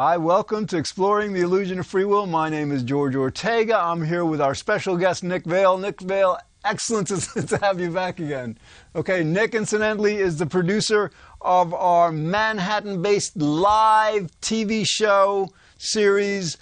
Hi, welcome to Exploring the Illusion of Free Will. My name is George Ortega. I'm here with our special guest, Nick Vale. Nick Vale, excellent to, have you back again. Okay, Nick, incidentally, is the producer of our Manhattan based live TV show series,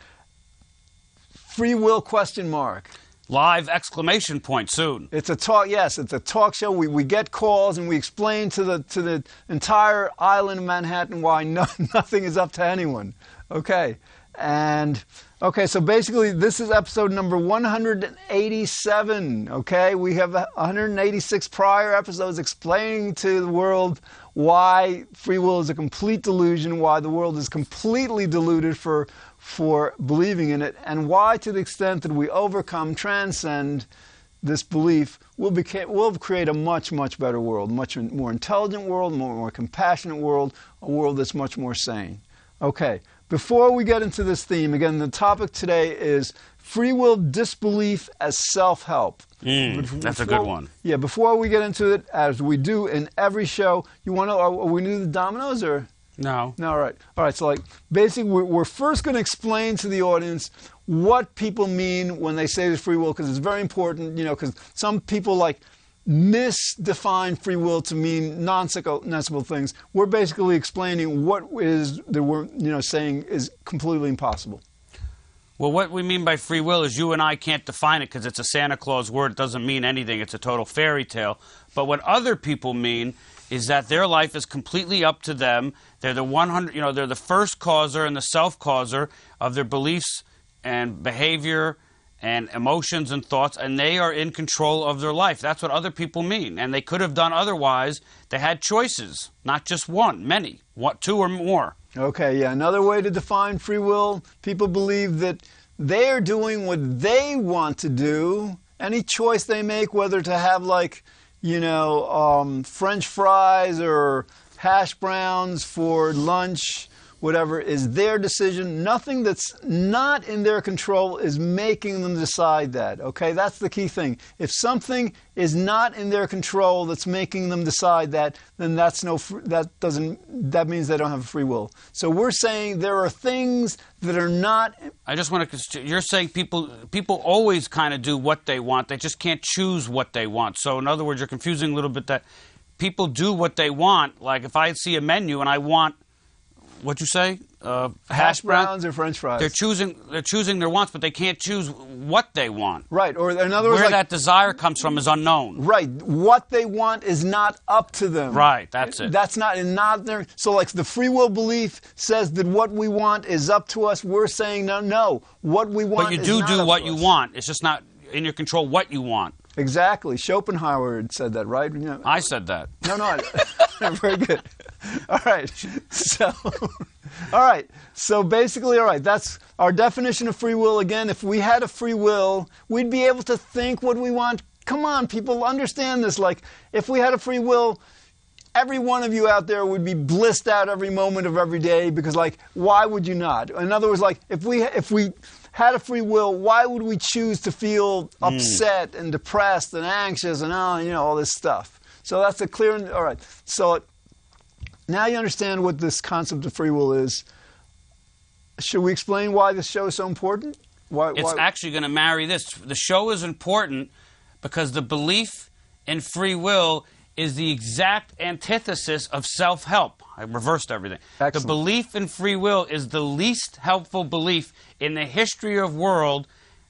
Free Will Question Mark. Live exclamation point soon. It's a talk. Yes, it's a talk show. We, we get calls and we explain to the to the entire island of Manhattan why no, nothing is up to anyone. Okay, and okay. So basically, this is episode number 187. Okay, we have 186 prior episodes explaining to the world why free will is a complete delusion, why the world is completely deluded for for believing in it, and why, to the extent that we overcome, transcend this belief, we'll, we'll create a much, much better world, much more intelligent world, more, more compassionate world, a world that's much more sane. Okay, before we get into this theme, again, the topic today is free will disbelief as self help. Mm, that's a good one. Yeah, before we get into it, as we do in every show, you want to, are we new to the dominoes or? No. No, all right. All right, so like basically we're, we're first going to explain to the audience what people mean when they say there's free will because it's very important, you know, because some people like misdefine free will to mean nonsensical things. We're basically explaining what is that we're, you know, saying is completely impossible. Well, what we mean by free will is you and I can't define it because it's a Santa Claus word. It doesn't mean anything. It's a total fairy tale. But what other people mean is that their life is completely up to them. They're the 100, you know, they're the first causer and the self causer of their beliefs and behavior and emotions and thoughts, and they are in control of their life. That's what other people mean. And they could have done otherwise. They had choices, not just one, many, what, two or more. Okay, yeah. Another way to define free will people believe that they are doing what they want to do. Any choice they make, whether to have like you know, um, French fries or hash browns for lunch, whatever, is their decision. Nothing that's not in their control is making them decide that. Okay, that's the key thing. If something is not in their control that's making them decide that, then that's no that doesn't that means they don't have free will. So we're saying there are things that are not. I just want to. You're saying people people always kind of do what they want. They just can't choose what they want. So in other words, you're confusing a little bit that people do what they want. Like if I see a menu and I want what you say? Uh, hash, hash browns or French fries. They're choosing. They're choosing their wants, but they can't choose what they want. Right. Or in other words, where like, that desire comes from is unknown. Right. What they want is not up to them. Right. That's it. That's not and not there. So like the free will belief says that what we want is up to us. We're saying no, no. What we want. But you do do what you us. want. It's just not in your control what you want. Exactly. Schopenhauer said that, right? You know, I said that. No, no. very good. All right. So, all right. So basically, all right. That's our definition of free will. Again, if we had a free will, we'd be able to think what we want. Come on, people, understand this. Like, if we had a free will, every one of you out there would be blissed out every moment of every day because, like, why would you not? In other words, like, if we if we had a free will, why would we choose to feel hmm. upset mm. and depressed and anxious and oh, you know, all this stuff? So that's a clear. All right. So now you understand what this concept of free will is. Should we explain why this show is so important? Why, it's why? actually going to marry this. The show is important because the belief in free will is the exact antithesis of self help. I reversed everything. Excellent. The belief in free will is the least helpful belief in the history of world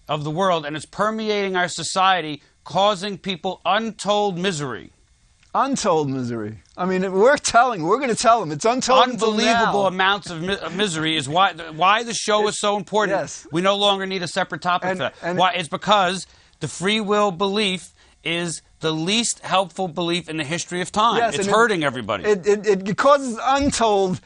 of the world and it's permeating our society causing people untold misery. Untold misery. I mean, we're telling, we're going to tell them it's untold. Unbelievable amounts of, mi- of, misery is why why the show is so important. Yes. We no longer need a separate topic and, for that. And why? It's because the free will belief is the least helpful belief in the history of time. Yes, it's hurting it, everybody. It, it, it, causes untold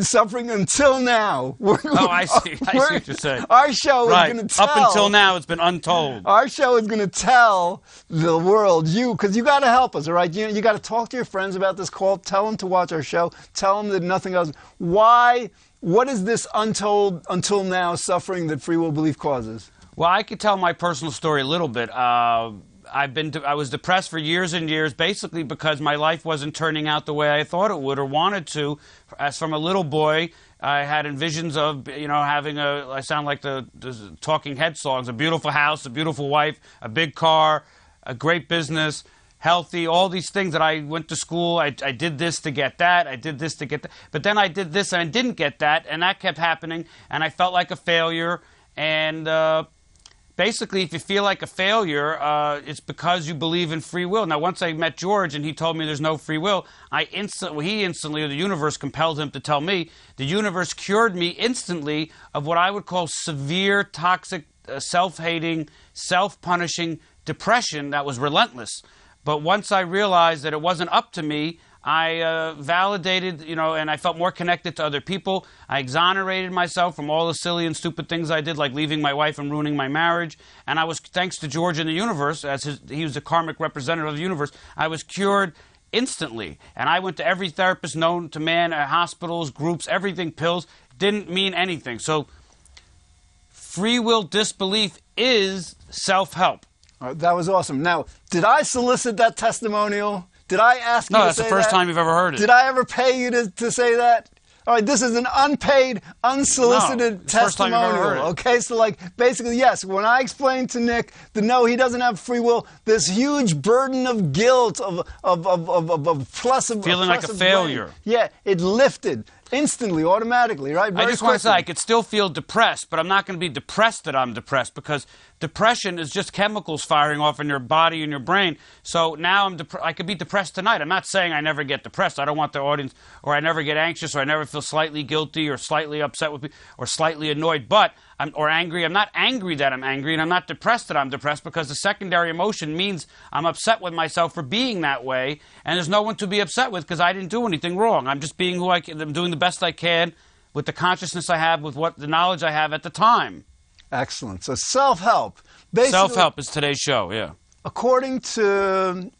suffering until now. We're, oh, I see. I see what you're saying. Our show right. is going to tell. Up until now, it's been untold. Our show is going to tell the world, you, because you got to help us, all right? You, you got to talk to your friends about this call. Tell them to watch our show. Tell them that nothing else. Why? What is this untold, until now suffering that free will belief causes? Well, I could tell my personal story a little bit. Uh, I've been de- I was depressed for years and years, basically because my life wasn't turning out the way I thought it would or wanted to. As from a little boy, I had envisions of you know having a I sound like the, the Talking Head songs: a beautiful house, a beautiful wife, a big car, a great business. Healthy, all these things that I went to school. I, I did this to get that. I did this to get that. But then I did this and I didn't get that, and that kept happening. And I felt like a failure. And uh, basically, if you feel like a failure, uh, it's because you believe in free will. Now, once I met George and he told me there's no free will, I instantly, he instantly, or the universe compelled him to tell me. The universe cured me instantly of what I would call severe, toxic, uh, self-hating, self-punishing depression that was relentless. But once I realized that it wasn't up to me, I uh, validated, you know, and I felt more connected to other people. I exonerated myself from all the silly and stupid things I did, like leaving my wife and ruining my marriage. And I was, thanks to George in the universe, as his, he was the karmic representative of the universe, I was cured instantly. And I went to every therapist known to man, at hospitals, groups, everything, pills. Didn't mean anything. So, free will disbelief is self help. Uh, that was awesome. Now, did I solicit that testimonial? Did I ask No, you to say that? No, that's the first that? time you've ever heard it. Did I ever pay you to, to say that? All right, this is an unpaid, unsolicited No, first time you've testimonial. heard it. Okay, so like basically, yes, when I explained to Nick that no, he doesn't have free will, this huge burden of guilt, of of of of, of, of plus of Feeling like a oppressive blame, failure. Yeah, it lifted instantly, automatically, right? I Very just want to say I could still feel depressed, but I'm not going to be depressed that I'm depressed because depression is just chemicals firing off in your body and your brain. So now I'm dep- I could be depressed tonight. I'm not saying I never get depressed. I don't want the audience or I never get anxious or I never feel slightly guilty or slightly upset with me or slightly annoyed, but I'm or angry. I'm not angry that I'm angry and I'm not depressed that I'm depressed because the secondary emotion means I'm upset with myself for being that way and there's no one to be upset with because I didn't do anything wrong. I'm just being who I can. I'm doing the best I can with the consciousness I have, with what the knowledge I have at the time. Excellent. So self-help, Self help is today's show. Yeah. according to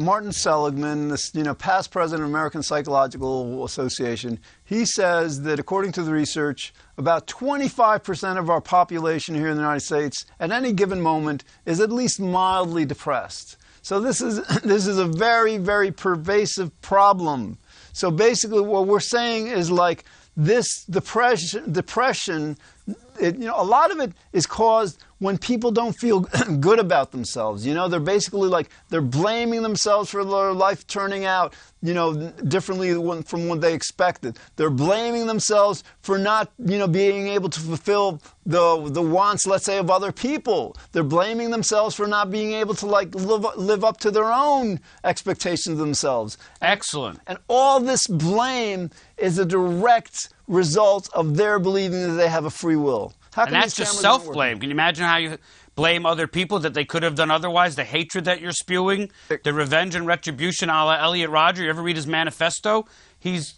Martin Seligman, this you know past president of American Psychological Association, he says that according to the research, about 25% of our population here in the United States at any given moment is at least mildly depressed. So this is this is a very very pervasive problem. So basically what we're saying is like this depression depression it, you know, a lot of it is caused when people don't feel good about themselves. You know, they're basically like they're blaming themselves for their life turning out, you know, differently from what they expected. They're blaming themselves for not, you know, being able to fulfill the the wants, let's say, of other people. They're blaming themselves for not being able to like live live up to their own expectations of themselves. Excellent. And all this blame is a direct result of their believing that they have a free will. How And that's just self blame. Can you imagine how you blame other people that they could have done otherwise? The hatred that you're spewing, the revenge and retribution a la Elliot Rodger. You ever read his manifesto? He's.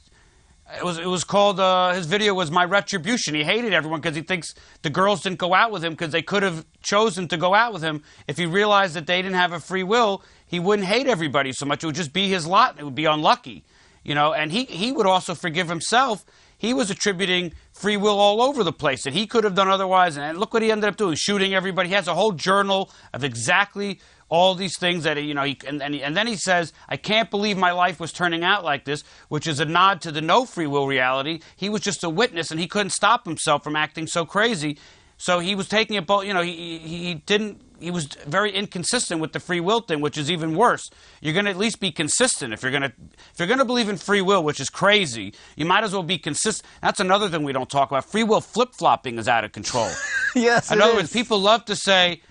It was, it was called, uh, his video was My Retribution. He hated everyone because he thinks the girls didn't go out with him because they could have chosen to go out with him. If he realized that they didn't have a free will, he wouldn't hate everybody so much. It would just be his lot. It would be unlucky. You know, and he, he would also forgive himself he was attributing free will all over the place that he could have done otherwise. And look what he ended up doing, shooting everybody. He has a whole journal of exactly all these things that, he you know, he, and, and, and then he says, I can't believe my life was turning out like this, which is a nod to the no free will reality. He was just a witness and he couldn't stop himself from acting so crazy. So he was taking it, both, you know, he, he didn't, he was very inconsistent with the free will thing, which is even worse. You're going to at least be consistent if you're going to if you're going to believe in free will, which is crazy. You might as well be consistent. That's another thing we don't talk about. Free will flip flopping is out of control. yes, In other is. words, people love to say,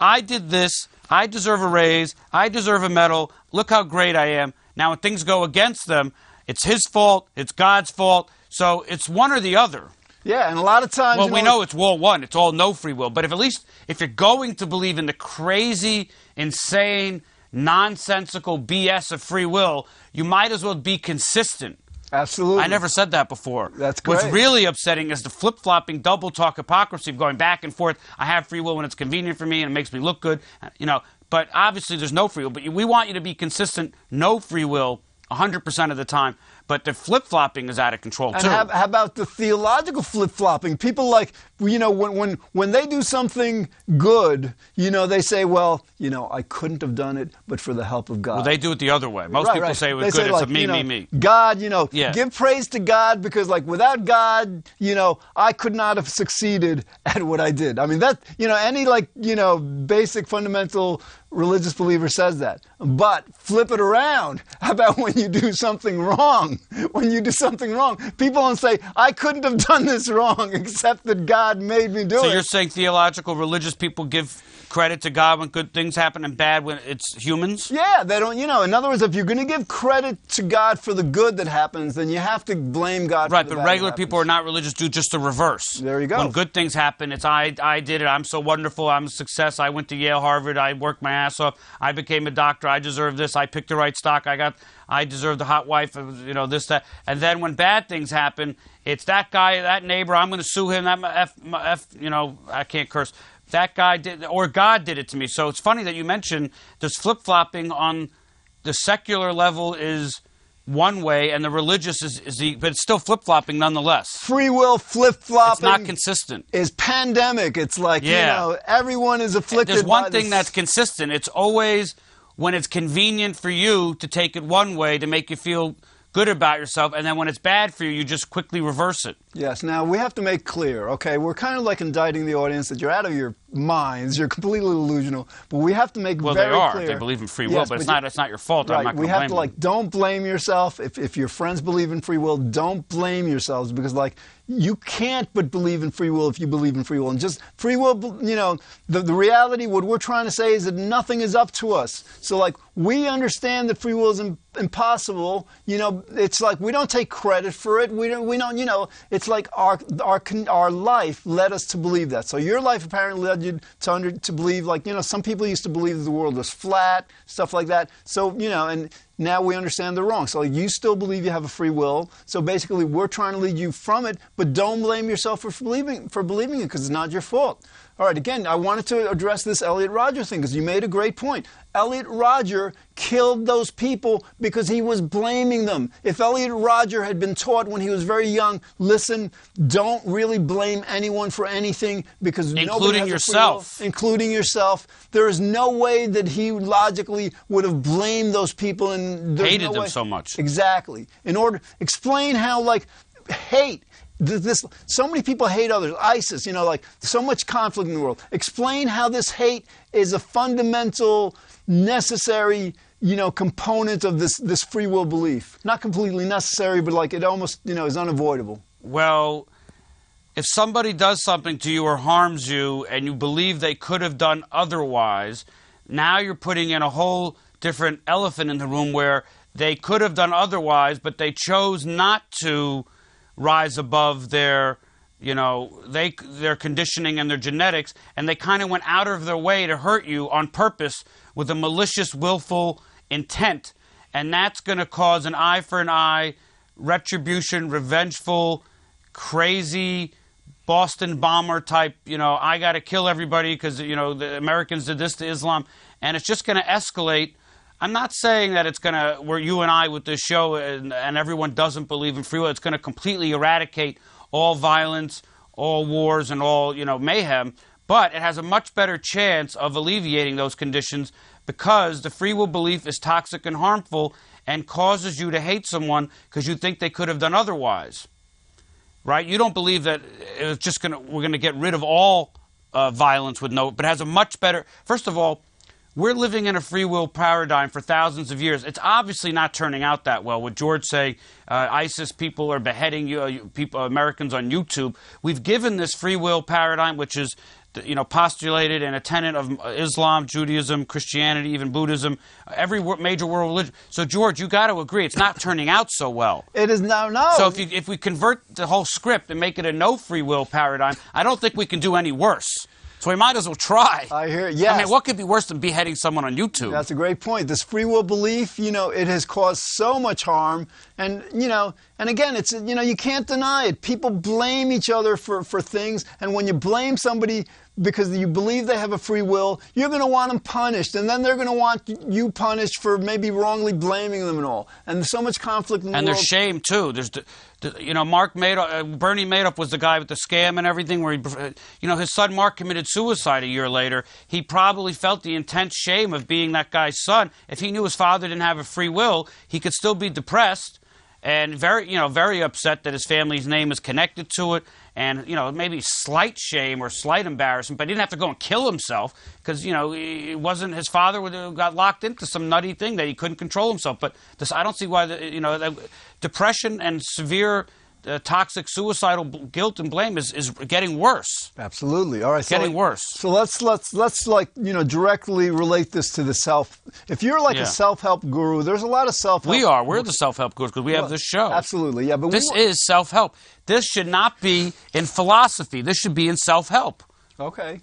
I did this, I deserve a raise, I deserve a medal, look how great I am. Now, when things go against them, it's his fault, it's God's fault. So it's one or the other. Yeah, and a lot of times. Well, you we know it's War one. It's all no free will. But if at least if you're going to believe in the crazy, insane, nonsensical BS of free will, you might as well be consistent. Absolutely. I never said that before. That's great. What's really upsetting is the flip flopping, double talk hypocrisy of going back and forth. I have free will when it's convenient for me and it makes me look good. Uh, you know, but obviously there's no free will. But we want you to be consistent, no free will, 100% of the time. But the flip flopping is out of control And too. how, how about the theological flip flopping? People like, you know, when, when, when they do something good, you know, they say, well, you know, I couldn't have done it but for the help of God. well, they do it the other way. Most Right, people right. say it was They good. say, it's like, a me, you know, me, me. God, you know, Yeah. give praise to God because, like, without God, you know, I could not have succeeded at what I did. I mean, that, you know, any, like, you know, basic fundamental religious believer says that. But flip it around. How about when you do something wrong? When you do something wrong, people don't say, I couldn't have done this wrong except that God made me do So it. So you're saying theological religious people give credit to God when good things happen and bad when it's humans? Yeah, they don't, you know, in other words, if you're going to give credit to God for the good that happens, then you have to blame God Right, for the but regular people are not religious do just the reverse. There you go. When good things happen, it's I I did it. I'm so wonderful. I'm a success. I went to Yale, Harvard. I worked my ass off. I became a doctor. I deserve this. I picked the right stock. I got. I deserve the hot wife. uh, You know this that. And then when bad things happen, it's that guy, that neighbor. I'm going to sue him. That f, f. You know I can't curse. That guy did, or God did it to me. So it's funny that you mentioned this flip flopping on the secular level is one way, and the religious is, is the, but it's still flip flopping nonetheless. Free will flip flopping. It's not consistent. is pandemic. It's like, Yeah. you know, everyone is afflicted. There's one thing this- that's consistent. It's always when it's convenient for you to take it one way to make you feel good about yourself, and then when it's bad for you, you just quickly reverse it. Yes. Now we have to make clear, okay? We're kind of like indicting the audience that you're out of your minds. You're completely delusional. But we have to make Well, very they are. clear. They believe in free will, Yes, but it's you- not. It's not your fault. I'm Right. not We have to them. like don't blame yourself. If if your friends believe in free will, don't blame yourselves because like you can't but believe in free will if you believe in free will. And just free will, you know, the, the reality, what we're trying to say is that nothing is up to us. So like we understand that free will is im- impossible. You know, it's like we don't take credit for it. We don't. We don't. You know, it's like our our our life led us to believe that. So your life apparently led you to under to believe like you know some people used to believe that the world was flat, stuff like that. So you know, and now we understand they're wrong. So you still believe you have a free will. So basically, we're trying to lead you from it, but don't blame yourself for believing for believing it because it's not your fault. All right, again, I wanted to address this Elliot Rodger thing because you made a great point. Elliot Rodger killed those people because he was blaming them. If Elliot Rodger had been taught when he was very young, listen, don't really blame anyone for anything because nobody Including has a free yourself. including yourself. There is no way that he logically would have blamed those people and Hated no them way- so much. Exactly. In order explain how like hate this so many people hate others. Isis you know like so much conflict in the world. Explain how this hate is a fundamental necessary you know component of this this free will belief. Not completely necessary but like it almost you know is unavoidable. Well, if somebody does something to you or harms you and you believe they could have done otherwise, now you're putting in a whole different elephant in the room where they could have done otherwise, but they chose not to rise above their you know they their conditioning and their genetics and they kind of went out of their way to hurt you on purpose with a malicious willful intent and that's going to cause an eye for an eye retribution revengeful crazy Boston bomber type, you know, I got to kill everybody because, you know, the Americans did this to Islam. And it's just going to escalate. I'm not saying that it's going to, where you and I with this show and, and everyone doesn't believe in free will, it's going to completely eradicate all violence, all wars, and all, you know, mayhem. But it has a much better chance of alleviating those conditions because the free will belief is toxic and harmful and causes you to hate someone because you think they could have done otherwise right? You don't believe that it's just gonna we're gonna get rid of all uh, violence with no, but it has a much better. First of all, we're living in a free will paradigm for thousands of years. It's obviously not turning out that well. What George say, uh, ISIS people are beheading you, uh, people, Americans on YouTube. We've given this free will paradigm, which is you know postulated and a tenet of Islam, Judaism, Christianity, even Buddhism, every major world religion. So George, you got to agree, it's not turning out so well. it is now no So if you, if we convert the whole script and make it a no free will paradigm, I don't think we can do any worse. So we might as well try. I hear- yeah. I mean, what could be worse than beheading someone on YouTube? That's a great point. This free will belief, you know, it has caused so much harm. And, you know, And again, it's you know you can't deny it. People blame each other for for things, and when you blame somebody because you believe they have a free will, you're going to want them punished, and then they're going to want you punished for maybe wrongly blaming them and all. And there's so much conflict in the and world. there's shame too. There's, the, the, you know, Mark Madoff, uh, Bernie Madoff was the guy with the scam and everything. Where he, uh, you know, his son Mark committed suicide a year later. He probably felt the intense shame of being that guy's son. If he knew his father didn't have a free will, he could still be depressed and very, you know, very upset that his family's name is connected to it and you know maybe slight shame or slight embarrassment, but he didn't have to go and kill himself because you know it wasn't his father uh, got locked into some nutty thing that he couldn't control himself. But this, I don't see why the, you know depression and severe uh, toxic suicidal guilt and blame is, is getting worse. Absolutely. All right. So getting like, worse. So let's let's let's like you know directly relate this to the self. If you're like Yeah. a self help guru, there's a lot of self help. We are. We're the self help gurus because we have this show. Absolutely. Yeah. But This we, is self help. This should not be in philosophy. This should be in self help. okay.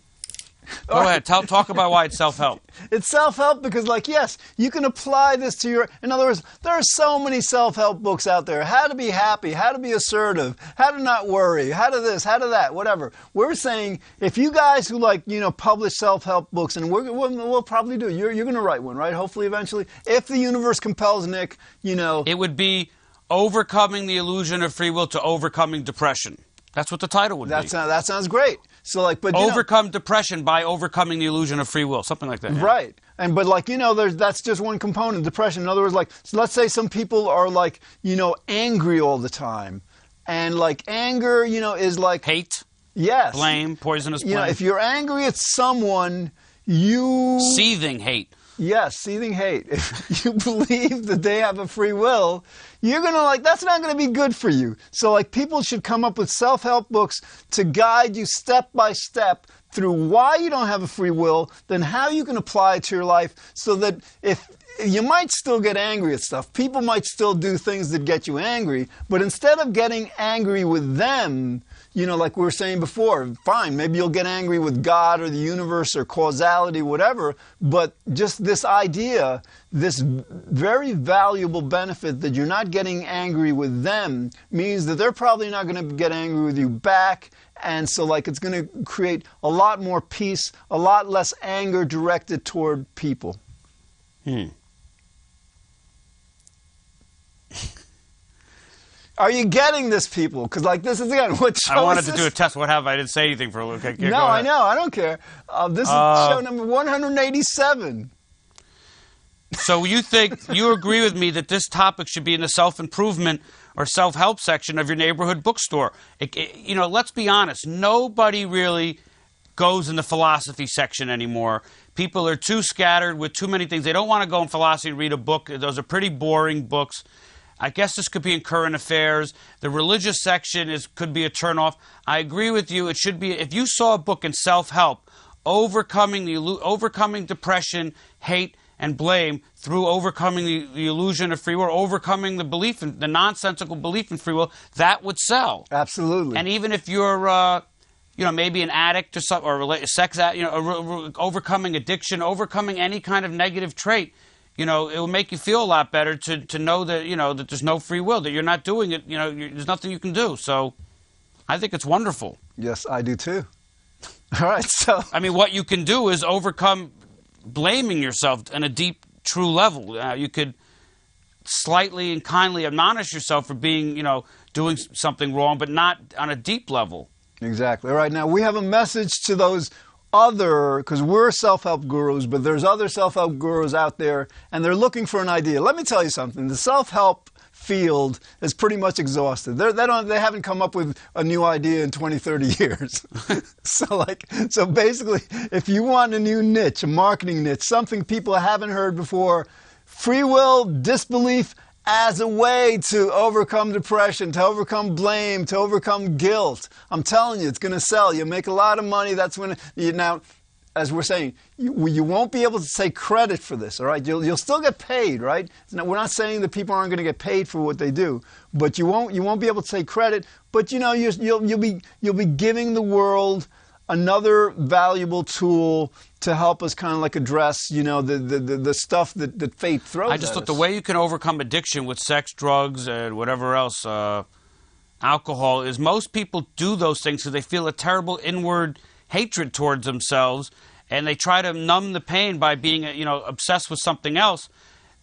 Go ahead. Tell, talk about why it's self help. It's self help because, like, yes, you can apply this to your. In other words, there are so many self help books out there. How to be happy, how to be assertive, how to not worry, how to this, how to that, whatever. We're saying if you guys who like, you know, publish self help books, and we're, we'll, we'll probably do. You're, you're going to write one, right? Hopefully, eventually, if the universe compels Nick, you know. It would be overcoming the illusion of free will to overcoming depression. That's what the title would That be. sounds, uh, that sounds great. So like, but you know- Overcome depression by overcoming the illusion of free will, something like that. yeah. Right. And but like you know, there's that's just one component, depression. In other words, like so let's say some people are like you know angry all the time, and like anger, you know, is like Hate, yes, blame, poisonous You know, if you're angry at someone, you seething hate. yes, seething hate. If you believe that they have a free will, you're gonna like that's not gonna be good for you. So like people should come up with self-help books to guide you step by step through why you don't have a free will, then how you can apply it to your life so that if you might still get angry at stuff. People might still do things that get you angry, but instead of getting angry with them, you know, like we were saying before, fine, maybe you'll get angry with God or the universe or causality, whatever, but just this idea, this very valuable benefit that you're not getting angry with them means that they're probably not going to get angry with you back. And so, like, it's going to create a lot more peace, a lot less anger directed toward people. Hmm. Are you getting this, people? Because, like, this is again what show I wanted to do a test. What have I? I didn't say anything for a little. Okay, No, I know. I don't care. Uh, this is Uh, show number 187. So you think you agree with me that this topic should be in the self improvement or self help section of your neighborhood bookstore? It- it- you know, let's be honest. Nobody really goes in the philosophy section anymore. People are too scattered with too many things. They don't want to go in philosophy and read a book. Those are pretty boring books. I guess this could be in current affairs. The religious section is could be a turnoff. I agree with you. It should be if you saw a book in self help, overcoming the overcoming depression, hate, and blame through overcoming the, the illusion of free will, overcoming the belief in the nonsensical belief in free will, that would sell. Absolutely. And even if you're, uh, you know, maybe an addict or something, or sex, you know, overcoming addiction, overcoming any kind of negative trait, you know, it will make you feel a lot better to, to know that you know that there's no free will, that you're not doing it. You know, there's nothing you can do. So, I think it's wonderful. yes, I do too. All right, so I mean, what you can do is overcome blaming yourself on a deep, true level. Uh, you could slightly and kindly admonish yourself for being, you know, doing something wrong, but not on a deep level. exactly. All right, now we have a message to those other because we're self-help gurus, but there's other self-help gurus out there, and they're looking for an idea. Let me tell you something: the self-help field is pretty much exhausted. They're, they they haven't come up with a new idea in 20, 30 years. so like, so basically, if you want a new niche, a marketing niche, something people haven't heard before, free will, disbelief as a way to overcome depression, to overcome blame, to overcome guilt. I'm telling you, it's going to sell. You make a lot of money. That's when you now as we're saying, you, you won't be able to take credit for this, all right? You'll, you'll still get paid, right? Now, we're not saying that people aren't going to get paid for what they do, but you won't, you won't be able to take credit. But you know, you, you'll, you'll, be, you'll be giving the world another valuable tool to help us kind of like address, you know, the, the, the, the stuff that, that fate throws at us. I just thought us. the way you can overcome addiction with sex, drugs, and whatever else, uh, alcohol, is most people do those things because they feel a terrible inward hatred towards themselves, and they try to numb the pain by being, uh, you know, obsessed with something else.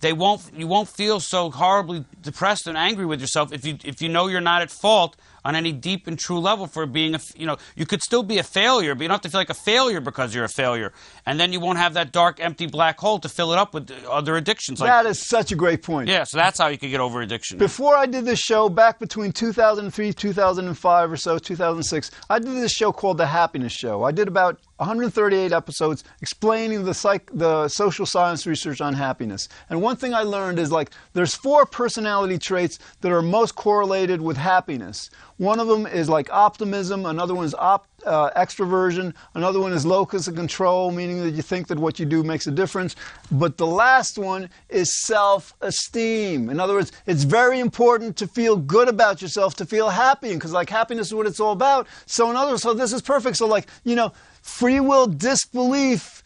They won't. You won't feel so horribly depressed and angry with yourself if you if you know you're not at fault on any deep and true level for being a, You know, you could still be a failure, but you don't have to feel like a failure because you're a failure, and then you won't have that dark, empty black hole to fill it up with other addictions. Like that is such a great point. yeah, so that's how you could get over addiction. Before I did this show, back between 2003, 2005 or so, 2006, I did this show called The Happiness Show. I did about 138 episodes explaining the psych, the social science research on happiness. And one thing I learned is like there's four personality traits that are most correlated with happiness. One of them is like optimism. Another one is op, uh, extroversion. Another one is locus of control, meaning that you think that what you do makes a difference. But the last one is self-esteem. In other words, it's very important to feel good about yourself, to feel happy, because like happiness is what it's all about. So in other words, so this is perfect. So like you know, free will disbelief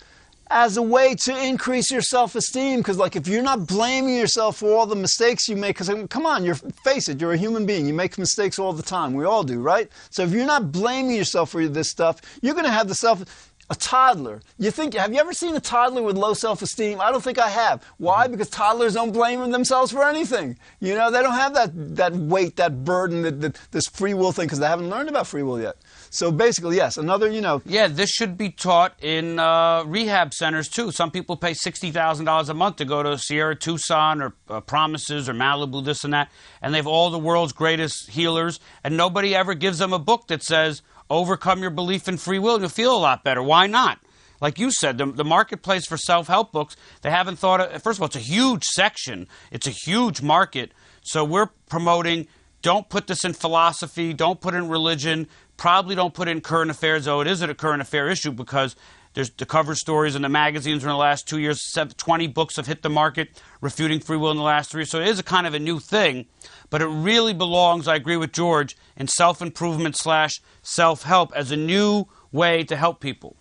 as a way to increase your self-esteem because like if you're not blaming yourself for all the mistakes you make because come on you're face it you're a human being you make mistakes all the time we all do right? So if you're not blaming yourself for this stuff you're going to have the self a toddler. You think have you ever seen a toddler with low self-esteem? I don't think i have. Why? Mm-hmm. Because toddlers don't blame themselves for anything. You know they don't have that that weight that burden that, that this free will thing because they haven't learned about free will yet so basically yes another you know yeah, this should be taught in uh, rehab centers too. Some people pay sixty thousand dollars a month to go to Sierra Tucson or uh, Promises or Malibu, this and that, and they have all the world's greatest healers, and nobody ever gives them a book that says overcome your belief in free will and you'll feel a lot better. Why not? Like you said, the, the marketplace for self help books, they haven't thought of, first of all, it's a huge section, it's a huge market. So we're promoting don't put this in philosophy, don't put it in religion, probably don't put in current affairs, though it is a current affair issue because there's the cover stories in the magazines in the last two years. sev- 20 books have hit the market refuting free will in the last three. So it is a kind of a new thing, but it really belongs, I agree with George, in self improvement slash self help as a new way to help people.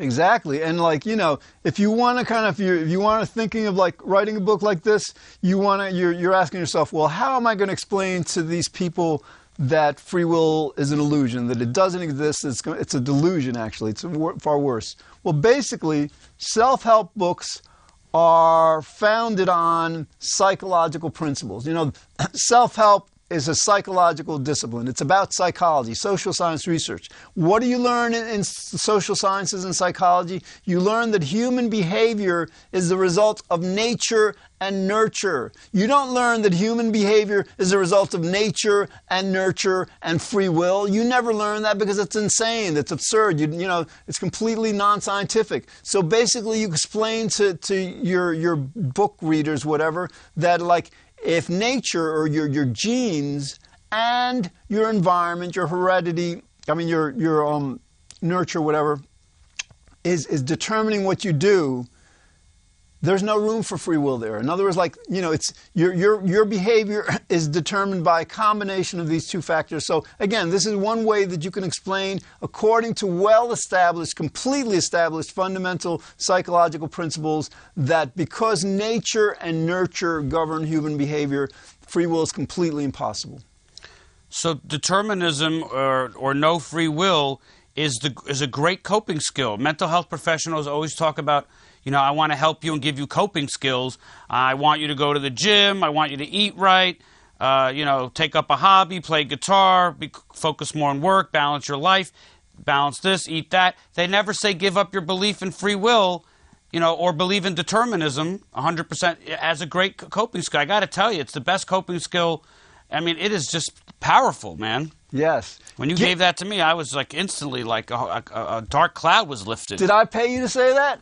Exactly, and like you know, if you want to kind of, if you want to thinking of like writing a book like this, you want to, you're you're asking yourself, well, how am I going to explain to these people that free will is an illusion, that it doesn't exist, it's it's a delusion actually, it's far worse. Well, basically, self-help books are founded on psychological principles. You know, self-help is a psychological discipline. It's about psychology, social science research. What do you learn in, in social sciences and psychology? You learn that human behavior is the result of nature and nurture. You don't learn that human behavior is a result of nature and nurture and free will. You never learn that because it's insane. It's absurd. You, you know, it's completely non-scientific. So basically, you explain to, to your your book readers, whatever, that like if nature or your, your genes and your environment, your heredity, I mean your your um, nurture, whatever, is is determining what you do, there's no room for free will there. In other words, like you know, it's your your your behavior is determined by a combination of these two factors. So again, this is one way that you can explain according to well-established, completely established fundamental psychological principles that because nature and nurture govern human behavior, free will is completely impossible. So determinism or, or no free will is the is a great coping skill. Mental health professionals always talk about, you know, I want to help you and give you coping skills. I want you to go to the gym. I want you to eat right. Uh, you know, take up a hobby, play guitar, be, focus more on work, balance your life, balance this, eat that. They never say give up your belief in free will, you know, or believe in determinism 100% as a great coping skill. I got to tell you, it's the best coping skill. I mean, it is just powerful, man. Yes. When you Gi- gave that to me, I was like instantly like a, a, a dark cloud was lifted. Did I pay you to say that?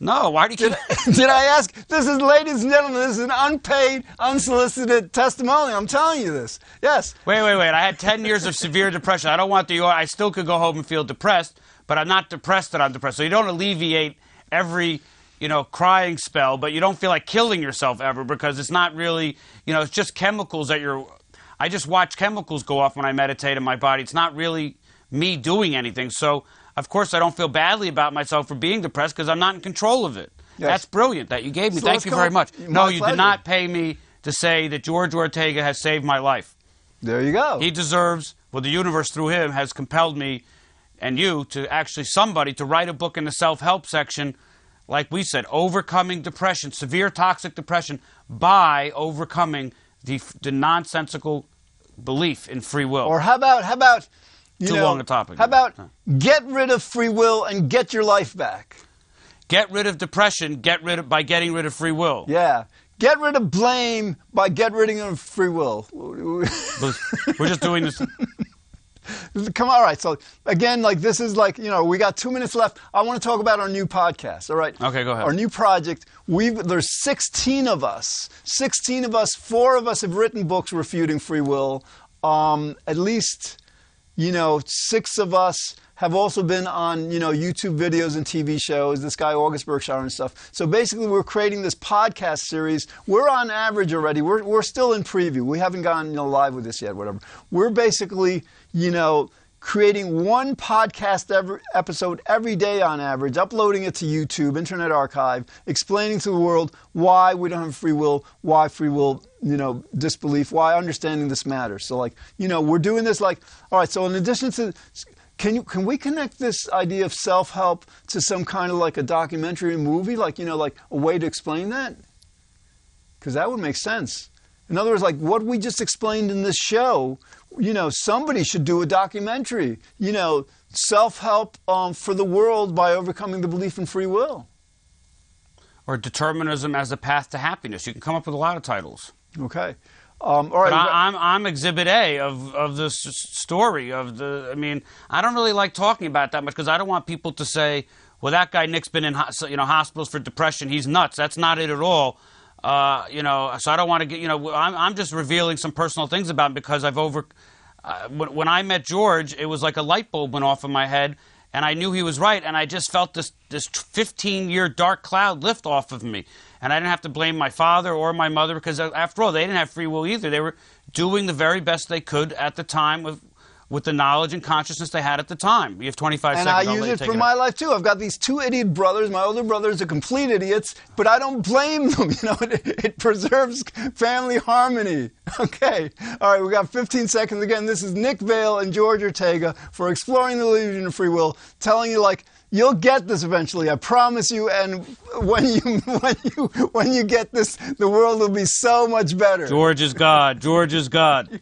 No, why do you Did, did I ask? This is, ladies and gentlemen, this is an unpaid, unsolicited testimony. I'm telling you this. Yes. Wait, wait, wait! I had ten years of severe depression. I don't want the. I still could go home and feel depressed, but I'm not depressed that I'm depressed. So you don't alleviate every you know crying spell, but you don't feel like killing yourself ever because it's not really you know it's just chemicals that you're. I just watch chemicals go off when I meditate in my body. It's not really me doing anything. So of course, I don't feel badly about myself for being depressed because I'm not in control of it. Yes. That's brilliant that you gave me. So Thank you very much. No, you pleasure. did not pay me to say that George Ortega has saved my life. There you go. He deserves, well, the universe through him has compelled me and you to actually somebody to write a book in the self help section, like we said, overcoming depression, severe toxic depression, by overcoming the, the nonsensical belief in free will. Or how about how about you Too know, long a topic. How about get rid of free will and get your life back? get rid of depression, get rid of by getting rid of free will. Yeah. Get rid of blame by get rid of free will. We're just doing this. Come on, all right. So again, like this is like you know we got two minutes left. I want to talk about our new podcast. All right. Okay, go ahead. Our new project. We there's 16 of us. 16 of us. Four of us have written books refuting free will. Um, at least, you know, six of us have also been on you know YouTube videos and TV shows. This guy August Berkshire and stuff. So basically, we're creating this podcast series. We're on average already. We're we're still in preview. We haven't gone you know live with this yet. Whatever. We're basically you know creating one podcast every episode every day on average, uploading it to YouTube, Internet Archive, explaining to the world why we don't have free will, why free will, you know, disbelief, why understanding this matters. So like, you know, we're doing this like, all right. So in addition to can you can we connect this idea of self help to some kind of like a documentary movie, like you know, like a way to explain that? Because that would make sense. In other words, like what we just explained in this show, you know, somebody should do a documentary. You know, self help um, for the world by overcoming the belief in free will. Or determinism as a path to happiness. You can come up with a lot of titles. Okay. Um, all right. I, I'm I'm Exhibit A of of this story of the. I mean, I don't really like talking about that much because I don't want people to say, "Well, that guy Nick's been in you know hospitals for depression. He's nuts." That's not it at all. Uh, you know, so I don't want to get. You know, I'm I'm just revealing some personal things about him because I've over. Uh, when, when I met George, it was like a light bulb went off in my head, and I knew he was right, and I just felt this this 15 year dark cloud lift off of me, and I didn't have to blame my father or my mother because uh, after all, they didn't have free will either. They were doing the very best they could at the time with with the knowledge and consciousness they had at the time. You have 25 and I seconds. I'll use let you it for my life too. I've got these two idiot brothers. My older brothers are complete idiots, but I don't blame them. You know, it, it preserves family harmony. Okay. All right, we've got 15 seconds again. This is Nick Vale and George Ortega for exploring the illusion of free will, telling you like you'll get this eventually. I promise you. And when you when you when you get this, the world will be so much better. George is God. George is God.